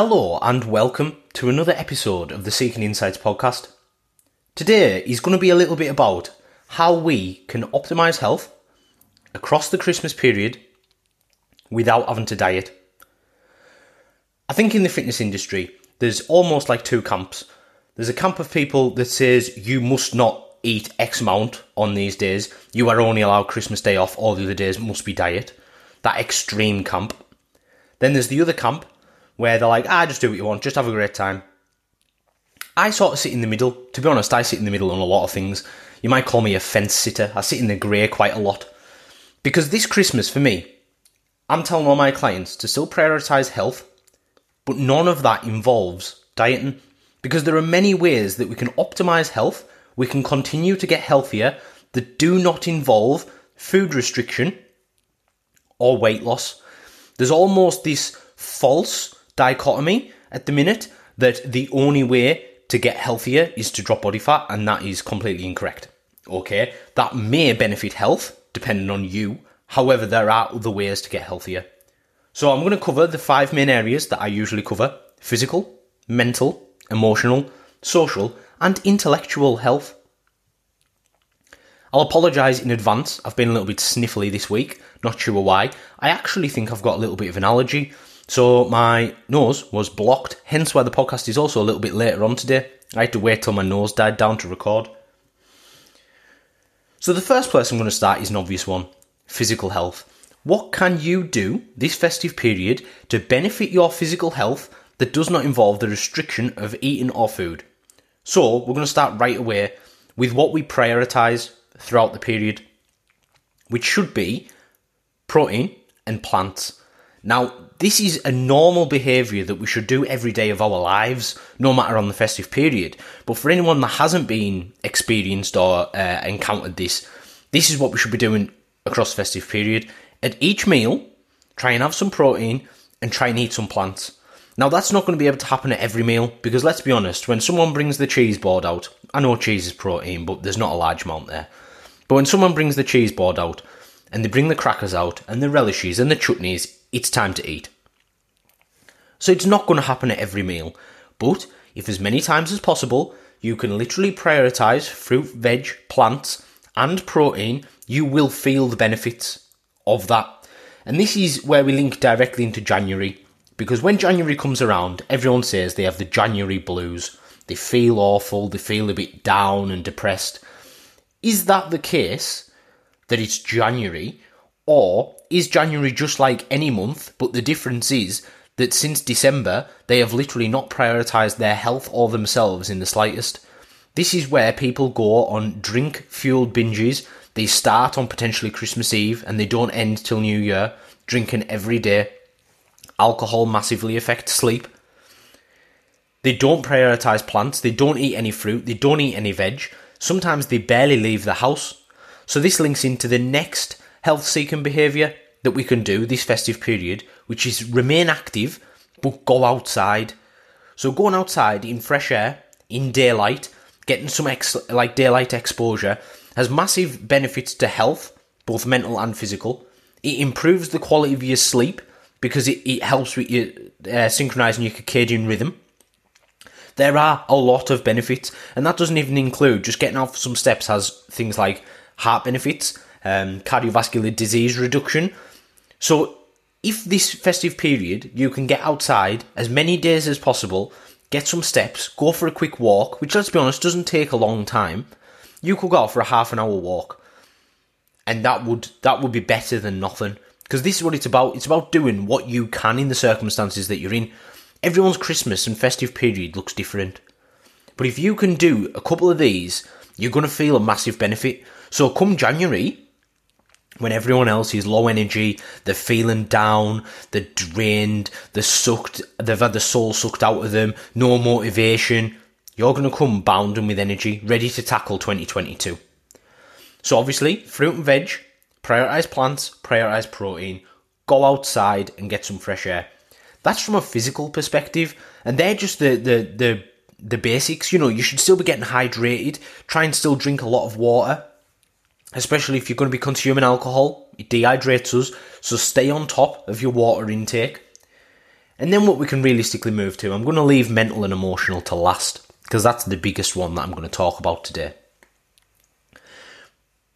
Hello and welcome to another episode of the Seeking Insights podcast. Today is going to be a little bit about how we can optimize health across the Christmas period without having to diet. I think in the fitness industry, there's almost like two camps. There's a camp of people that says you must not eat X amount on these days, you are only allowed Christmas Day off, all the other days must be diet. That extreme camp. Then there's the other camp where they're like, ah, just do what you want, just have a great time. I sort of sit in the middle. To be honest, I sit in the middle on a lot of things. You might call me a fence sitter. I sit in the grey quite a lot. Because this Christmas, for me, I'm telling all my clients to still prioritise health, but none of that involves dieting. Because there are many ways that we can optimise health, we can continue to get healthier that do not involve food restriction or weight loss. There's almost this false dichotomy at the minute that the only way to get healthier is to drop body fat, and that is completely incorrect. Okay, that may benefit health depending on you. However, there are other ways to get healthier. So, I'm going to cover the five main areas that I usually cover physical, mental, emotional, social, and intellectual health. I'll apologise in advance. I've been a little bit sniffly this week, not sure why. I actually think I've got a little bit of an allergy, so my nose was blocked, hence why the podcast is also a little bit later on today. I had to wait till my nose died down to record. So the first place I'm going to start is an obvious one physical health. What can you do this festive period to benefit your physical health that does not involve the restriction of eating or food? So we're going to start right away with what we prioritise throughout the period, which should be protein and plants. Now, this is a normal behaviour that we should do every day of our lives, no matter on the festive period. But for anyone that hasn't been experienced or uh, encountered this, this is what we should be doing across the festive period. At each meal, try and have some protein and try and eat some plants. Now, that's not going to be able to happen at every meal because let's be honest, when someone brings the cheese board out, I know cheese is protein, but there's not a large amount there. But when someone brings the cheese board out and they bring the crackers out and the relishes and the chutneys, it's time to eat. So it's not going to happen at every meal, but if as many times as possible you can literally prioritize fruit, veg, plants, and protein, you will feel the benefits of that. And this is where we link directly into January, because when January comes around, everyone says they have the January blues. They feel awful, they feel a bit down and depressed. Is that the case that it's January, or is January just like any month, but the difference is that since December, they have literally not prioritised their health or themselves in the slightest? This is where people go on drink fueled binges. They start on potentially Christmas Eve and they don't end till New Year, drinking every day. Alcohol massively affects sleep. They don't prioritise plants, they don't eat any fruit, they don't eat any veg. Sometimes they barely leave the house. So, this links into the next health seeking behaviour that we can do this festive period, which is remain active but go outside. So going outside in fresh air, in daylight, getting some ex- like daylight exposure has massive benefits to health, both mental and physical. It improves the quality of your sleep because it, it helps with your uh, synchronizing your circadian rhythm. There are a lot of benefits, and that doesn't even include just getting off some steps has things like heart benefits, um, cardiovascular disease reduction. So, if this festive period you can get outside as many days as possible, get some steps, go for a quick walk, which let's be honest doesn't take a long time, you could go for a half an hour walk, and that would that would be better than nothing. Because this is what it's about. It's about doing what you can in the circumstances that you're in. Everyone's Christmas and festive period looks different. But if you can do a couple of these, you're going to feel a massive benefit. So come January, when everyone else is low energy, they're feeling down, they're drained, they're sucked, they've had the soul sucked out of them, no motivation, you're going to come bounding with energy, ready to tackle 2022. So obviously, fruit and veg, prioritize plants, prioritize protein, go outside and get some fresh air. That's from a physical perspective, and they're just the the the the basics. You know, you should still be getting hydrated. Try and still drink a lot of water especially if you're going to be consuming alcohol. It dehydrates us, so stay on top of your water intake. And then what we can realistically move to, I'm going to leave mental and emotional to last because that's the biggest one that I'm going to talk about today.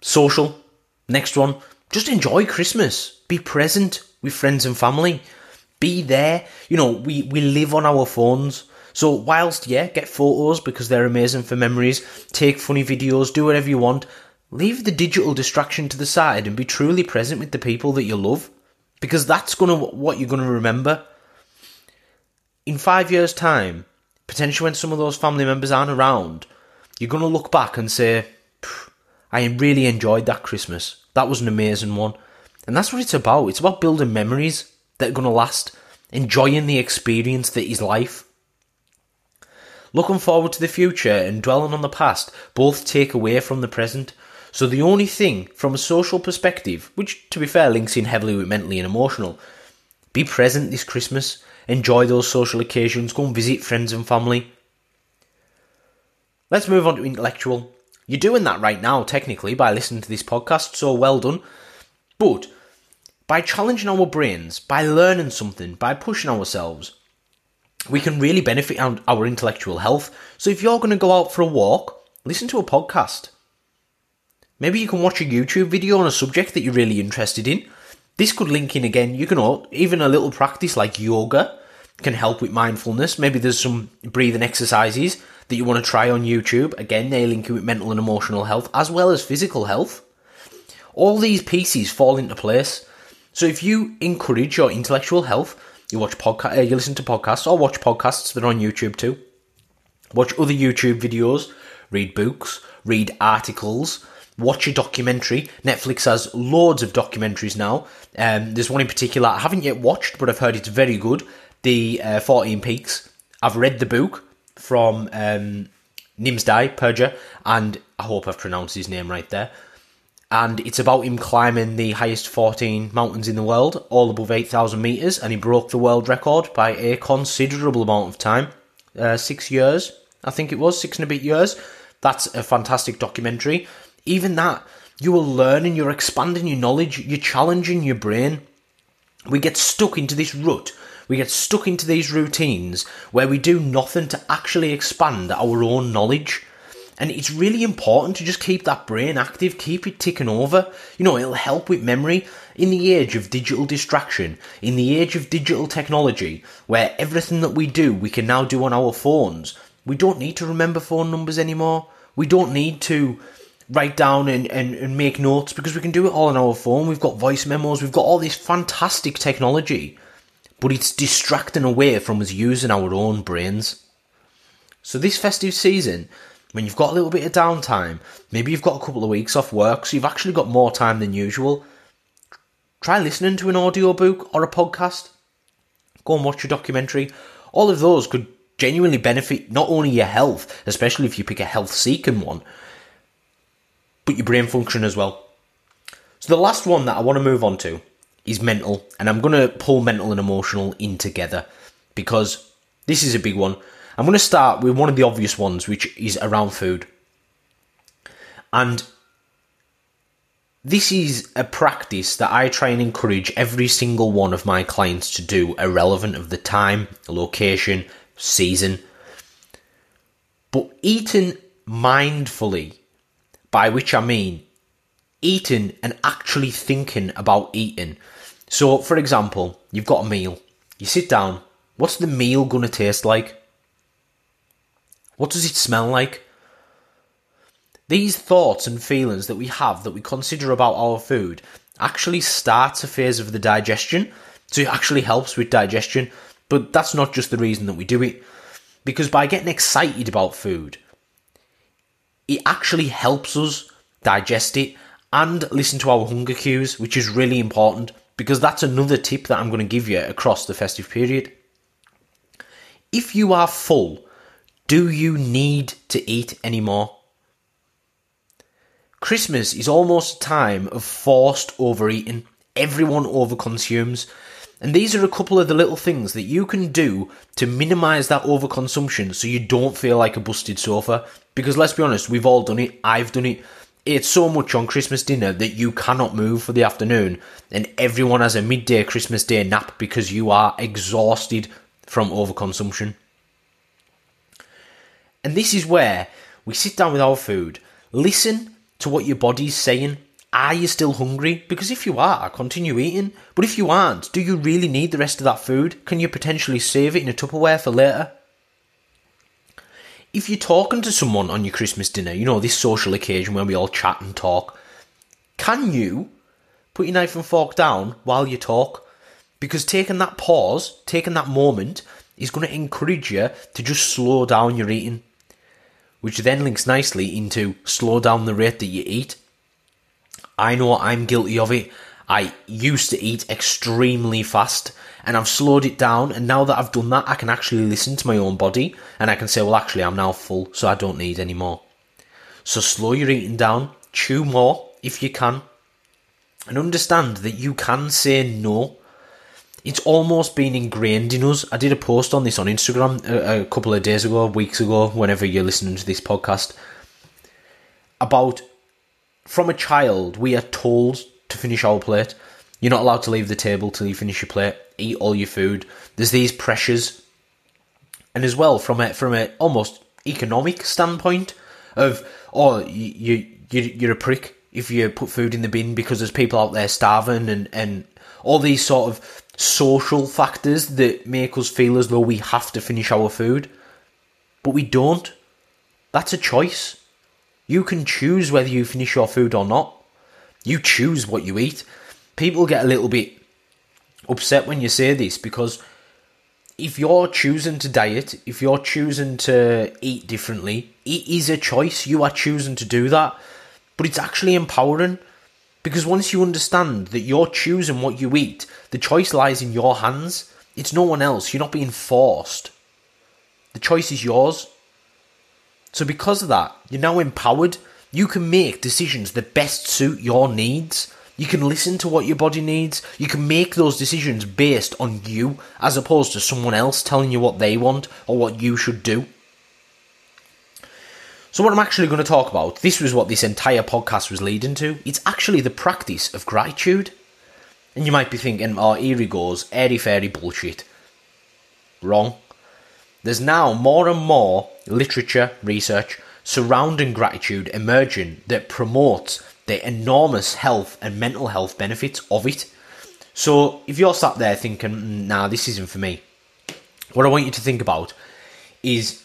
Social, next one, just enjoy Christmas. Be present with friends and family. Be there. You know, we, we live on our phones. So, whilst, yeah, get photos because they're amazing for memories, take funny videos, do whatever you want, leave the digital distraction to the side and be truly present with the people that you love because that's going to what you're going to remember. In five years' time, potentially when some of those family members aren't around, you're going to look back and say, I really enjoyed that Christmas. That was an amazing one. And that's what it's about. It's about building memories that are going to last, enjoying the experience that is life. Looking forward to the future and dwelling on the past both take away from the present. So the only thing from a social perspective, which to be fair links in heavily with mentally and emotional, be present this Christmas, enjoy those social occasions, go and visit friends and family. Let's move on to intellectual. You're doing that right now, technically, by listening to this podcast, so well done. But by challenging our brains, by learning something, by pushing ourselves, we can really benefit our intellectual health. So if you're going to go out for a walk, listen to a podcast. Maybe you can watch a YouTube video on a subject that you're really interested in. This could link in again. You can even a little practice like yoga can help with mindfulness. Maybe there's some breathing exercises that you want to try on YouTube. Again, they link in with mental and emotional health as well as physical health. All these pieces fall into place. So if you encourage your intellectual health, you watch podcast, uh, you listen to podcasts, or watch podcasts that are on YouTube too. Watch other YouTube videos, read books, read articles, watch a documentary. Netflix has loads of documentaries now. Um, there's one in particular I haven't yet watched, but I've heard it's very good. The uh, 14 Peaks. I've read the book from um, Nimsdai Purja, and I hope I've pronounced his name right there and it's about him climbing the highest 14 mountains in the world, all above 8,000 metres, and he broke the world record by a considerable amount of time. Uh, six years, I think it was, six and a bit years. That's a fantastic documentary. Even that, you are learning, you're expanding your knowledge, you're challenging your brain. We get stuck into this rut. We get stuck into these routines where we do nothing to actually expand our own knowledge. And it's really important to just keep that brain active, keep it ticking over. You know, it'll help with memory. In the age of digital distraction, in the age of digital technology, where everything that we do, we can now do on our phones, we don't need to remember phone numbers anymore. We don't need to write down and, and, and make notes because we can do it all on our phone. We've got voice memos, we've got all this fantastic technology, but it's distracting away from us using our own brains. So, this festive season, when you've got a little bit of downtime, maybe you've got a couple of weeks off work, so you've actually got more time than usual, try listening to an audiobook or a podcast. Go and watch a documentary. All of those could genuinely benefit not only your health, especially if you pick a health seeking one, but your brain function as well. So the last one that I want to move on to is mental, and I'm going to pull mental and emotional in together because this is a big one. I'm going to start with one of the obvious ones, which is around food. And this is a practice that I try and encourage every single one of my clients to do, irrelevant of the time, location, season. But eating mindfully, by which I mean eating and actually thinking about eating. So, for example, you've got a meal, you sit down, what's the meal going to taste like? What does it smell like? These thoughts and feelings that we have that we consider about our food actually starts a phase of the digestion, so it actually helps with digestion, but that's not just the reason that we do it. Because by getting excited about food, it actually helps us digest it and listen to our hunger cues, which is really important because that's another tip that I'm going to give you across the festive period. If you are full do you need to eat anymore? Christmas is almost a time of forced overeating. Everyone overconsumes. And these are a couple of the little things that you can do to minimize that overconsumption so you don't feel like a busted sofa. Because let's be honest, we've all done it. I've done it. It's so much on Christmas dinner that you cannot move for the afternoon, and everyone has a midday Christmas Day nap because you are exhausted from overconsumption. And this is where we sit down with our food, listen to what your body's saying. Are you still hungry? Because if you are, continue eating. But if you aren't, do you really need the rest of that food? Can you potentially save it in a Tupperware for later? If you're talking to someone on your Christmas dinner, you know, this social occasion where we all chat and talk, can you put your knife and fork down while you talk? Because taking that pause, taking that moment, is going to encourage you to just slow down your eating which then links nicely into slow down the rate that you eat. I know I'm guilty of it. I used to eat extremely fast and I've slowed it down. And now that I've done that, I can actually listen to my own body and I can say, well, actually, I'm now full, so I don't need any more. So slow your eating down, chew more if you can, and understand that you can say no it's almost been ingrained in us. I did a post on this on Instagram a, a, couple of days ago, weeks ago, whenever you're listening to this podcast, about from a child, we are told to finish our plate. You're not allowed to leave the table till you finish your plate. Eat all your food. There's these pressures, and as well from a from a almost economic standpoint of oh you you you're a prick if you put food in the bin because there's people out there starving and and all these sort of social factors that make us feel as though we have to finish our food. But we don't. That's a choice. You can choose whether you finish your food or not. You choose what you eat. People get a little bit upset when you say this because if you're choosing to diet, if you're choosing to eat differently, it is a choice. You are choosing to do that. But it's actually empowering because once you understand that you're choosing what you eat, the choice lies in your hands. It's no one else. You're not being forced. The choice is yours. So, because of that, you're now empowered. You can make decisions that best suit your needs. You can listen to what your body needs. You can make those decisions based on you as opposed to someone else telling you what they want or what you should do. So, what I'm actually going to talk about, this was what this entire podcast was leading to. It's actually the practice of gratitude. And you might be thinking, oh, here he goes, airy fairy bullshit. Wrong. There's now more and more literature, research surrounding gratitude emerging that promotes the enormous health and mental health benefits of it. So, if you're sat there thinking, mm, nah, this isn't for me, what I want you to think about is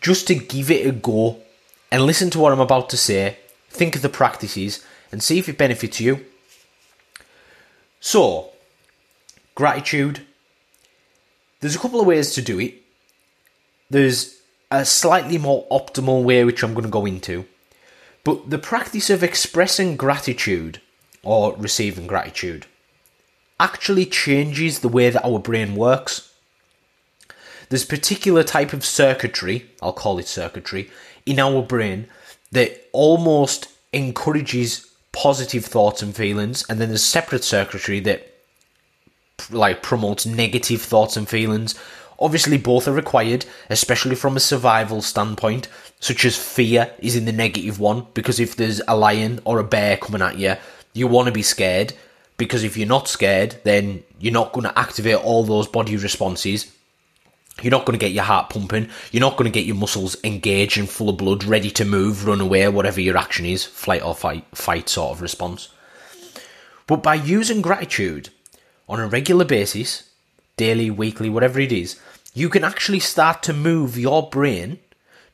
just to give it a go and listen to what I'm about to say, think of the practices, and see if it benefits you. So, gratitude. There's a couple of ways to do it. There's a slightly more optimal way, which I'm going to go into. But the practice of expressing gratitude or receiving gratitude actually changes the way that our brain works. There's particular type of circuitry, I'll call it circuitry, in our brain that almost encourages positive thoughts and feelings, and then there's separate circuitry that like promotes negative thoughts and feelings. Obviously, both are required, especially from a survival standpoint, such as fear is in the negative one, because if there's a lion or a bear coming at you, you want to be scared, because if you're not scared, then you're not going to activate all those body responses you're not going to get your heart pumping. You're not going to get your muscles engaged and full of blood, ready to move, run away, whatever your action is, flight or fight, fight sort of response. But by using gratitude on a regular basis, daily, weekly, whatever it is, you can actually start to move your brain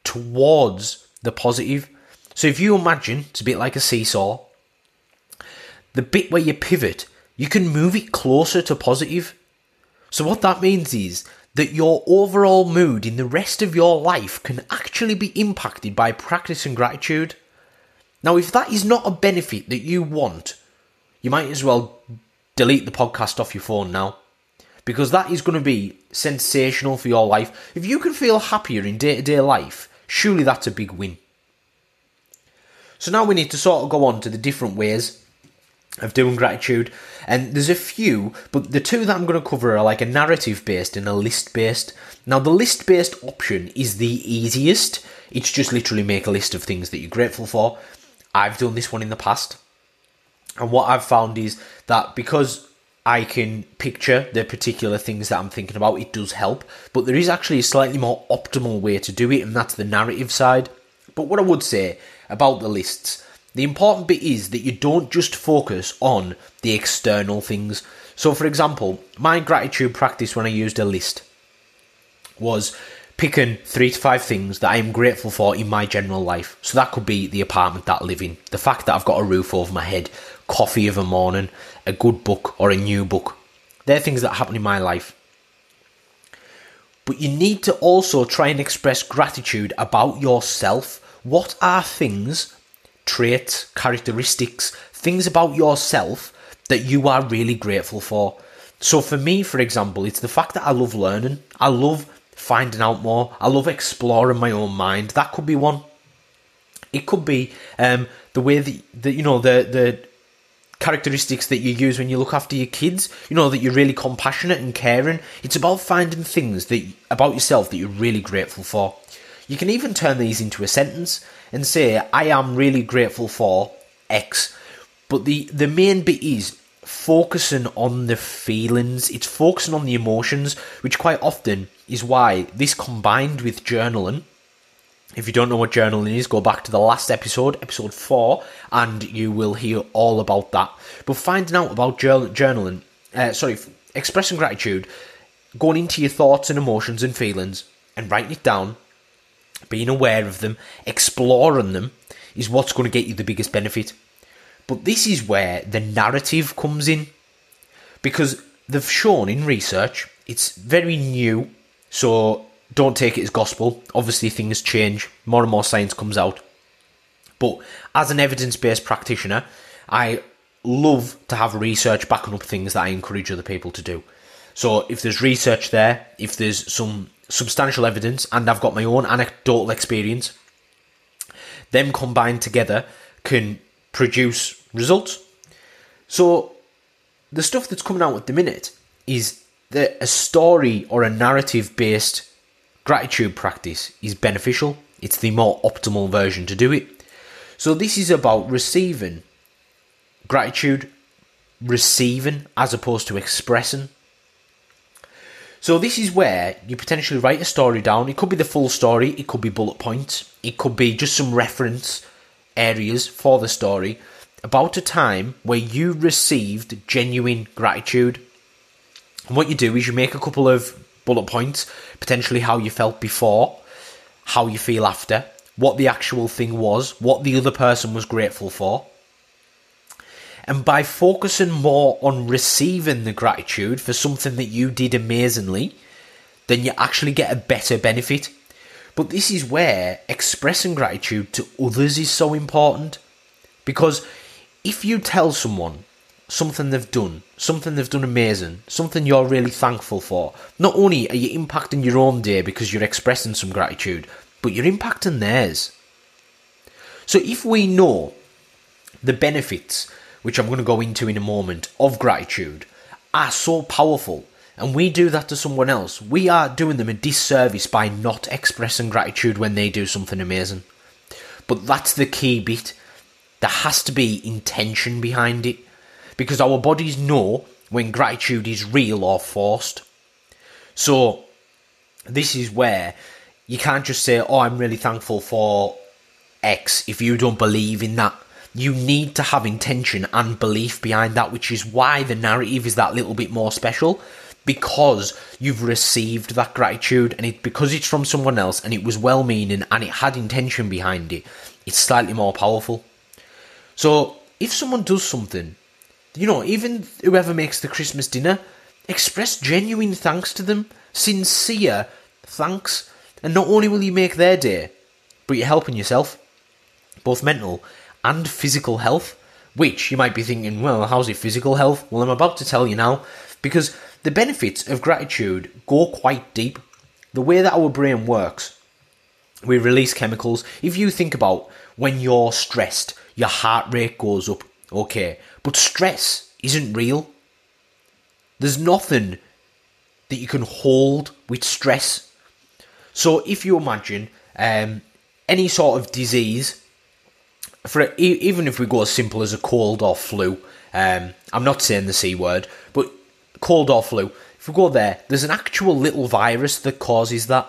towards the positive. So if you imagine it's a bit like a seesaw, the bit where you pivot, you can move it closer to positive. So what that means is that your overall mood in the rest of your life can actually be impacted by practicing gratitude. Now, if that is not a benefit that you want, you might as well delete the podcast off your phone now. Because that is going to be sensational for your life. If you can feel happier in day to day life, surely that's a big win. So now we need to sort of go on to the different ways of doing gratitude. And there's a few, but the two that I'm going to cover are like a narrative based and a list based. Now, the list based option is the easiest. It's just literally make a list of things that you're grateful for. I've done this one in the past. And what I've found is that because I can picture the particular things that I'm thinking about, it does help. But there is actually a slightly more optimal way to do it, and that's the narrative side. But what I would say about the lists, the important bit is that you don't just focus on the external things. So, for example, my gratitude practice when I used a list was picking three to five things that I am grateful for in my general life. So that could be the apartment that I live in, the fact that I've got a roof over my head, coffee of a morning, a good book or a new book. They're things that happen in my life. But you need to also try and express gratitude about yourself. What are things, traits, characteristics, things about yourself that you are really grateful for? So for me, for example, it's the fact that I love learning. I love finding out more. I love exploring my own mind. That could be one. It could be um, the way that, that you know the the characteristics that you use when you look after your kids. You know that you're really compassionate and caring. It's about finding things that about yourself that you're really grateful for. You can even turn these into a sentence and say, "I am really grateful for X." But the the main bit is focusing on the feelings. It's focusing on the emotions, which quite often is why this combined with journaling. If you don't know what journaling is, go back to the last episode, episode 4, and you will hear all about that. But finding out about journaling, uh, sorry, expressing gratitude, going into your thoughts and emotions and feelings, and writing it down, being aware of them, exploring them, is what's going to get you the biggest benefit. But this is where the narrative comes in. Because they've shown in research, it's very new, so don't take it as gospel. Obviously, things change, more and more science comes out. But as an evidence based practitioner, I love to have research backing up things that I encourage other people to do. So if there's research there, if there's some substantial evidence, and I've got my own anecdotal experience, them combined together can produce results. So the stuff that's coming out at the minute is that a story or a narrative based gratitude practice is beneficial. It's the more optimal version to do it. So this is about receiving gratitude, receiving as opposed to expressing. So this is where you potentially write a story down. It could be the full story, it could be bullet points, it could be just some reference areas for the story about a time where you received genuine gratitude. And what you do is you make a couple of bullet points, potentially how you felt before, how you feel after, what the actual thing was, what the other person was grateful for. And by focusing more on receiving the gratitude for something that you did amazingly, then you actually get a better benefit. But this is where expressing gratitude to others is so important. Because if you tell someone something they've done, something they've done amazing, something you're really thankful for, not only are you impacting your own day because you're expressing some gratitude, but you're impacting theirs. So if we know the benefits, which I'm going to go into in a moment, of gratitude, are so powerful and we do that to someone else, we are doing them a disservice by not expressing gratitude when they do something amazing. But that's the key bit. There has to be intention behind it because our bodies know when gratitude is real or forced. So, this is where you can't just say, Oh, I'm really thankful for X if you don't believe in that. You need to have intention and belief behind that, which is why the narrative is that little bit more special because you've received that gratitude and it because it's from someone else and it was well meaning and it had intention behind it, it's slightly more powerful. So if someone does something, you know, even whoever makes the Christmas dinner, express genuine thanks to them, sincere thanks, and not only will you make their day, but you're helping yourself, both mental and physical health. Which you might be thinking, well, how's it physical health? Well, I'm about to tell you now, because the benefits of gratitude go quite deep. The way that our brain works, we release chemicals. If you think about when you're stressed, your heart rate goes up, okay, but stress isn't real. There's nothing that you can hold with stress. So if you imagine um, any sort of disease, for even if we go as simple as a cold or flu, um, I'm not saying the c word, but cold or flu. If we go there, there's an actual little virus that causes that.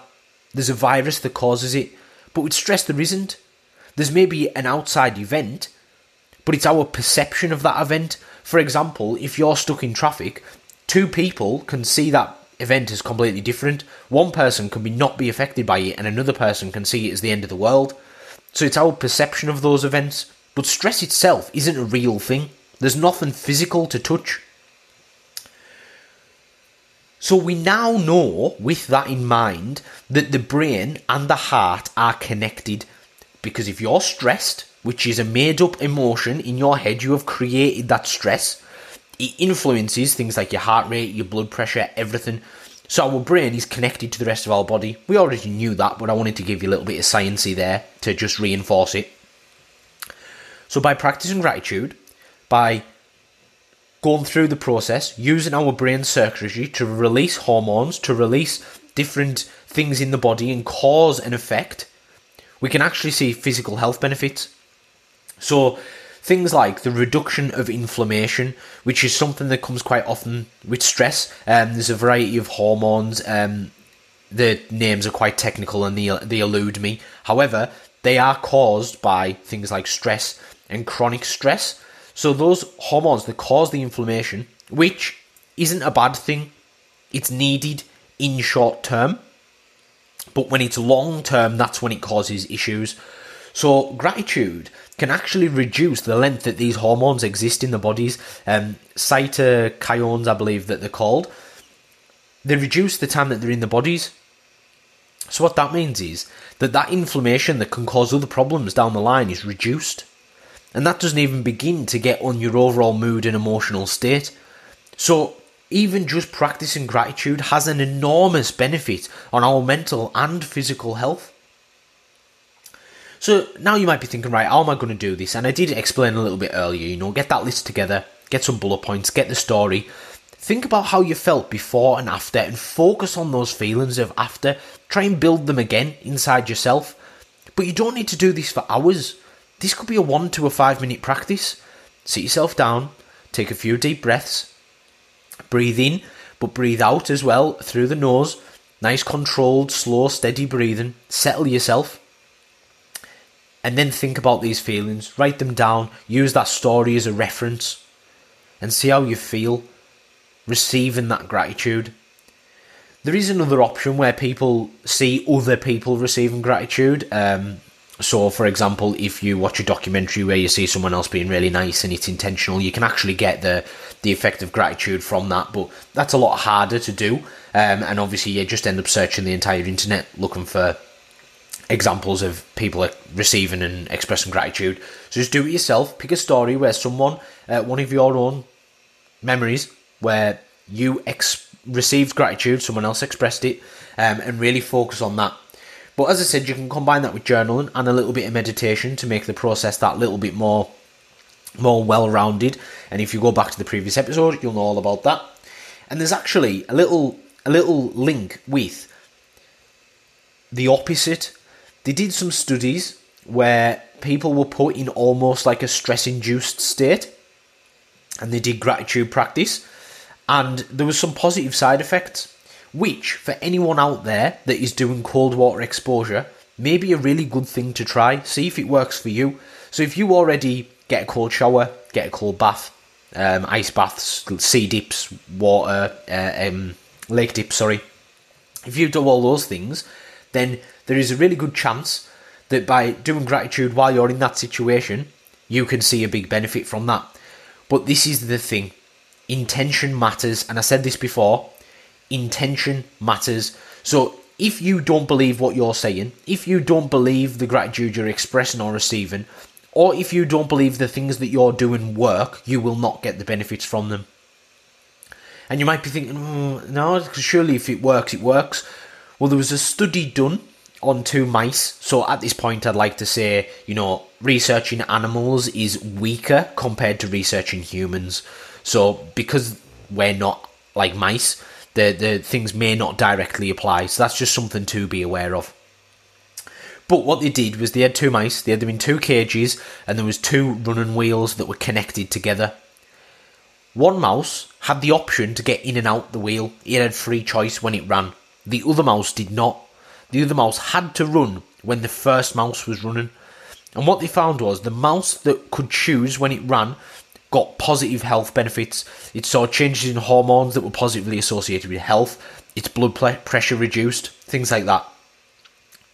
There's a virus that causes it, but with stress there isn't. There's maybe an outside event, but it's our perception of that event. For example, if you're stuck in traffic, two people can see that event as completely different. One person can be not be affected by it, and another person can see it as the end of the world. So it's our perception of those events. But stress itself isn't a real thing. There's nothing physical to touch. So we now know, with that in mind, that the brain and the heart are connected. Because if you're stressed, which is a made up emotion in your head, you have created that stress, it influences things like your heart rate, your blood pressure, everything. So our brain is connected to the rest of our body. We already knew that, but I wanted to give you a little bit of sciency there to just reinforce it. So by practicing gratitude, by going through the process, using our brain circuitry to release hormones, to release different things in the body and cause an effect, we can actually see physical health benefits. So things like the reduction of inflammation, which is something that comes quite often with stress. Um, there's a variety of hormones. Um, the names are quite technical and they, they elude me. However, they are caused by things like stress and chronic stress. So those hormones that cause the inflammation, which isn't a bad thing, it's needed in short term. But when it's long term, that's when it causes issues. So gratitude can actually reduce the length that these hormones exist in the bodies. Um, cytokines, I believe that they're called. They reduce the time that they're in the bodies. So what that means is that that inflammation that can cause other problems down the line is reduced. And that doesn't even begin to get on your overall mood and emotional state. So, even just practicing gratitude has an enormous benefit on our mental and physical health. So, now you might be thinking, right, how am I going to do this? And I did explain a little bit earlier, you know, get that list together, get some bullet points, get the story. Think about how you felt before and after and focus on those feelings of after. Try and build them again inside yourself. But you don't need to do this for hours. This could be a one to a five minute practice. Sit yourself down, take a few deep breaths, breathe in, but breathe out as well through the nose. Nice, controlled, slow, steady breathing. Settle yourself. And then think about these feelings, write them down, use that story as a reference, and see how you feel receiving that gratitude. There is another option where people see other people receiving gratitude. Um, so, for example, if you watch a documentary where you see someone else being really nice and it's intentional, you can actually get the the effect of gratitude from that. But that's a lot harder to do, um, and obviously you just end up searching the entire internet looking for examples of people receiving and expressing gratitude. So just do it yourself. Pick a story where someone, uh, one of your own memories, where you ex- received gratitude, someone else expressed it, um, and really focus on that but as I said, you can combine that with journaling and a little bit of meditation to make the process that little bit more more well-rounded. And if you go back to the previous episode, you'll know all about that. And there's actually a little a little link with the opposite. They did some studies where people were put in almost like a stress-induced state, and they did gratitude practice, and there was some positive side effects which, for anyone out there that is doing cold water exposure, may be a really good thing to try. See if it works for you. So, if you already get a cold shower, get a cold bath, um, ice baths, sea dips, water, uh, um, lake dips, sorry. If you do all those things, then there is a really good chance that by doing gratitude while you're in that situation, you can see a big benefit from that. But this is the thing intention matters, and I said this before intention matters. So if you don't believe what you're saying, if you don't believe the gratitude you're expressing or receiving, or if you don't believe the things that you're doing work, you will not get the benefits from them. And you might be thinking, mm, no, surely if it works, it works. Well, there was a study done on two mice. So at this point, I'd like to say, you know, researching animals is weaker compared to researching humans. So because we're not like mice, the, the things may not directly apply. So that's just something to be aware of. But what they did was they had two mice, they had them in two cages, and there was two running wheels that were connected together. One mouse had the option to get in and out the wheel. It had free choice when it ran. The other mouse did not. The other mouse had to run when the first mouse was running. And what they found was the mouse that could choose when it ran got positive health benefits. It saw changes in hormones that were positively associated with health. Its blood pressure reduced, things like that.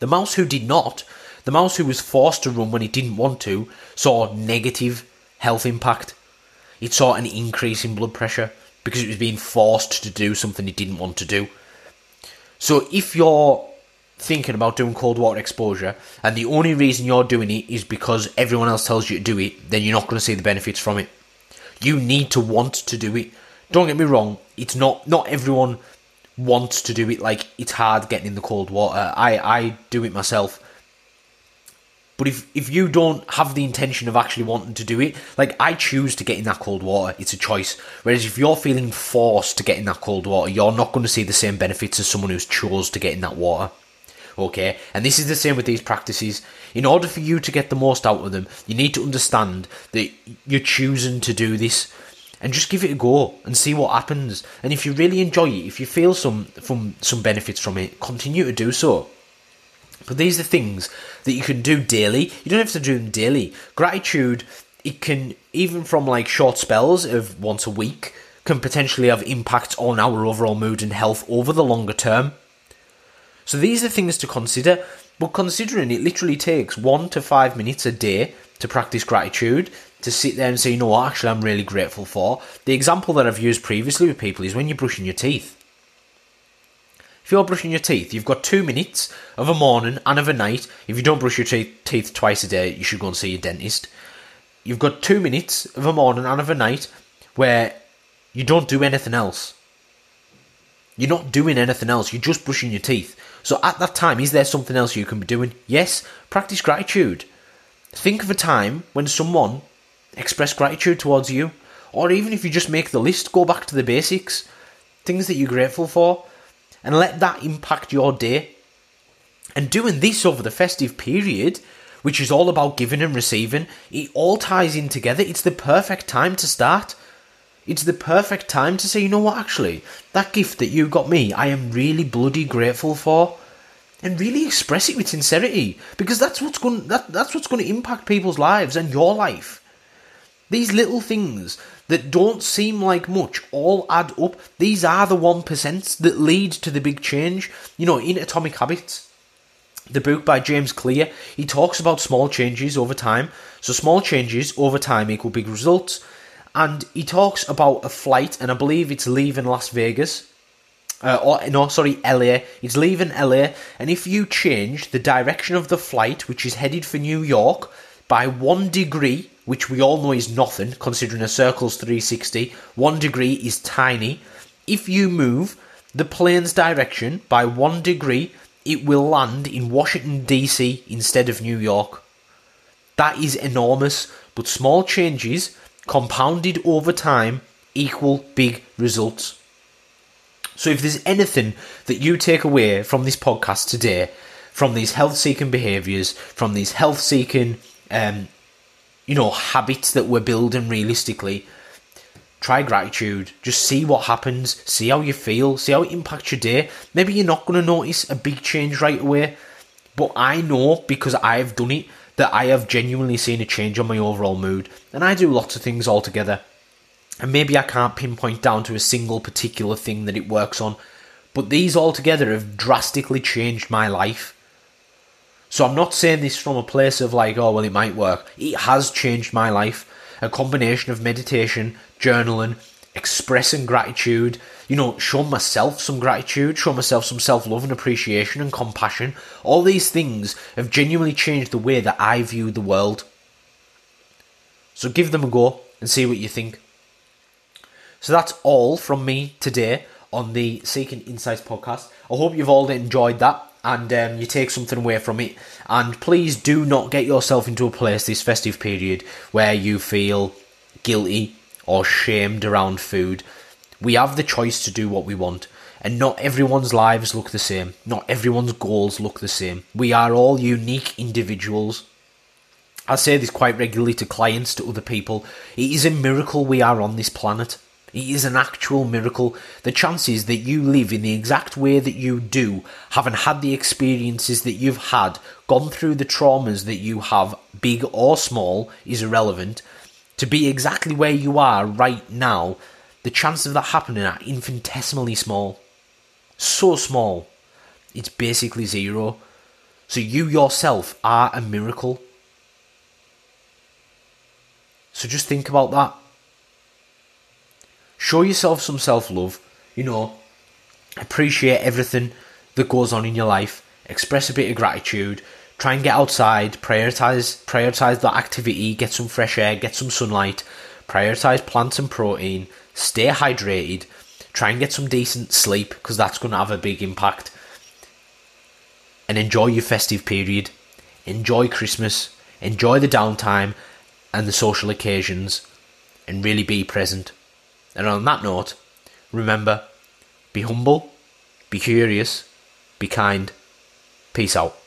The mouse who did not, the mouse who was forced to run when it didn't want to, saw negative health impact. It saw an increase in blood pressure because it was being forced to do something it didn't want to do. So if you're thinking about doing cold water exposure and the only reason you're doing it is because everyone else tells you to do it, then you're not going to see the benefits from it. You need to want to do it. Don't get me wrong, it's not not everyone wants to do it like it's hard getting in the cold water. I I do it myself. But if if you don't have the intention of actually wanting to do it, like I choose to get in that cold water, it's a choice. Whereas if you're feeling forced to get in that cold water, you're not going to see the same benefits as someone who's chose to get in that water. Okay, and this is the same with these practices. In order for you to get the most out of them, you need to understand that you're choosing to do this and just give it a go and see what happens. And if you really enjoy it, if you feel some from some benefits from it, continue to do so. But these are things that you can do daily. You don't have to do them daily. Gratitude, it can even from like short spells of once a week, can potentially have impact on our overall mood and health over the longer term. So these are things to consider. But considering it literally takes one to five minutes a day to practice gratitude, to sit there and say, you know what, actually, I'm really grateful for. The example that I've used previously with people is when you're brushing your teeth. If you're brushing your teeth, you've got two minutes of a morning and of a night. If you don't brush your te- teeth twice a day, you should go and see a dentist. You've got two minutes of a morning and of a night where you don't do anything else. You're not doing anything else, you're just brushing your teeth. So at that time, is there something else you can be doing? Yes, practice gratitude. Think of a time when someone expressed gratitude towards you, or even if you just make the list, go back to the basics, things that you're grateful for, and let that impact your day. And doing this over the festive period, which is all about giving and receiving, it all ties in together. It's the perfect time to start. It's the perfect time to say, you know what, actually, that gift that you got me, I am really bloody grateful for. And really express it with sincerity. Because that's what's going that, that's what's going to impact people's lives and your life. These little things that don't seem like much all add up. These are the 1% that lead to the big change. You know, in Atomic Habits, the book by James Clear, he talks about small changes over time. So small changes over time equal big results and he talks about a flight, and I believe it's leaving Las Vegas. Uh, or no, sorry, LA. It's leaving LA, and if you change the direction of the flight, which is headed for New York, by one degree, which we all know is nothing, considering a circle's 360, one degree is tiny. If you move the plane's direction by one degree, it will land in Washington DC instead of New York. That is enormous, but small changes compounded over time equal big results. So, if there's anything that you take away from this podcast today, from these health seeking behaviors, from these health seeking, um, you know, habits that we're building realistically, try gratitude. Just see what happens, see how you feel, see how it impacts your day. Maybe you're not going to notice a big change right away, but I know because I've done it that I have genuinely seen a change on my overall mood. And I do lots of things altogether. And maybe I can't pinpoint down to a single particular thing that it works on, but these altogether have drastically changed my life. So I'm not saying this from a place of like, oh, well, it might work. It has changed my life. A combination of meditation, journaling, expressing gratitude, you know, showing myself some gratitude, showing myself some self love and appreciation and compassion. All these things have genuinely changed the way that I view the world. So give them a go and see what you think. So that's all from me today on the Seeking Insights podcast. I hope you've all enjoyed that and um, you take something away from it. And please do not get yourself into a place this festive period where you feel guilty or shamed around food. We have the choice to do what we want. And not everyone's lives look the same. Not everyone's goals look the same. We are all unique individuals. I say this quite regularly to clients, to other people. It is a miracle we are on this planet. It is an actual miracle. The chances that you live in the exact way that you do, having had the experiences that you've had, gone through the traumas that you have, big or small, is irrelevant. To be exactly where you are right now, the chances of that happening are infinitesimally small. So small. It's basically zero. So you yourself are a miracle. So just think about that. Show yourself some self love. You know, appreciate everything that goes on in your life. Express a bit of gratitude. Try and get outside. Prioritize prioritize that activity. Get some fresh air. Get some sunlight. Prioritize plants and protein. Stay hydrated. Try and get some decent sleep because that's going to have a big impact. And enjoy your festive period. Enjoy Christmas. Enjoy the downtime and the social occasions. And really be present. And on that note, remember be humble, be curious, be kind. Peace out.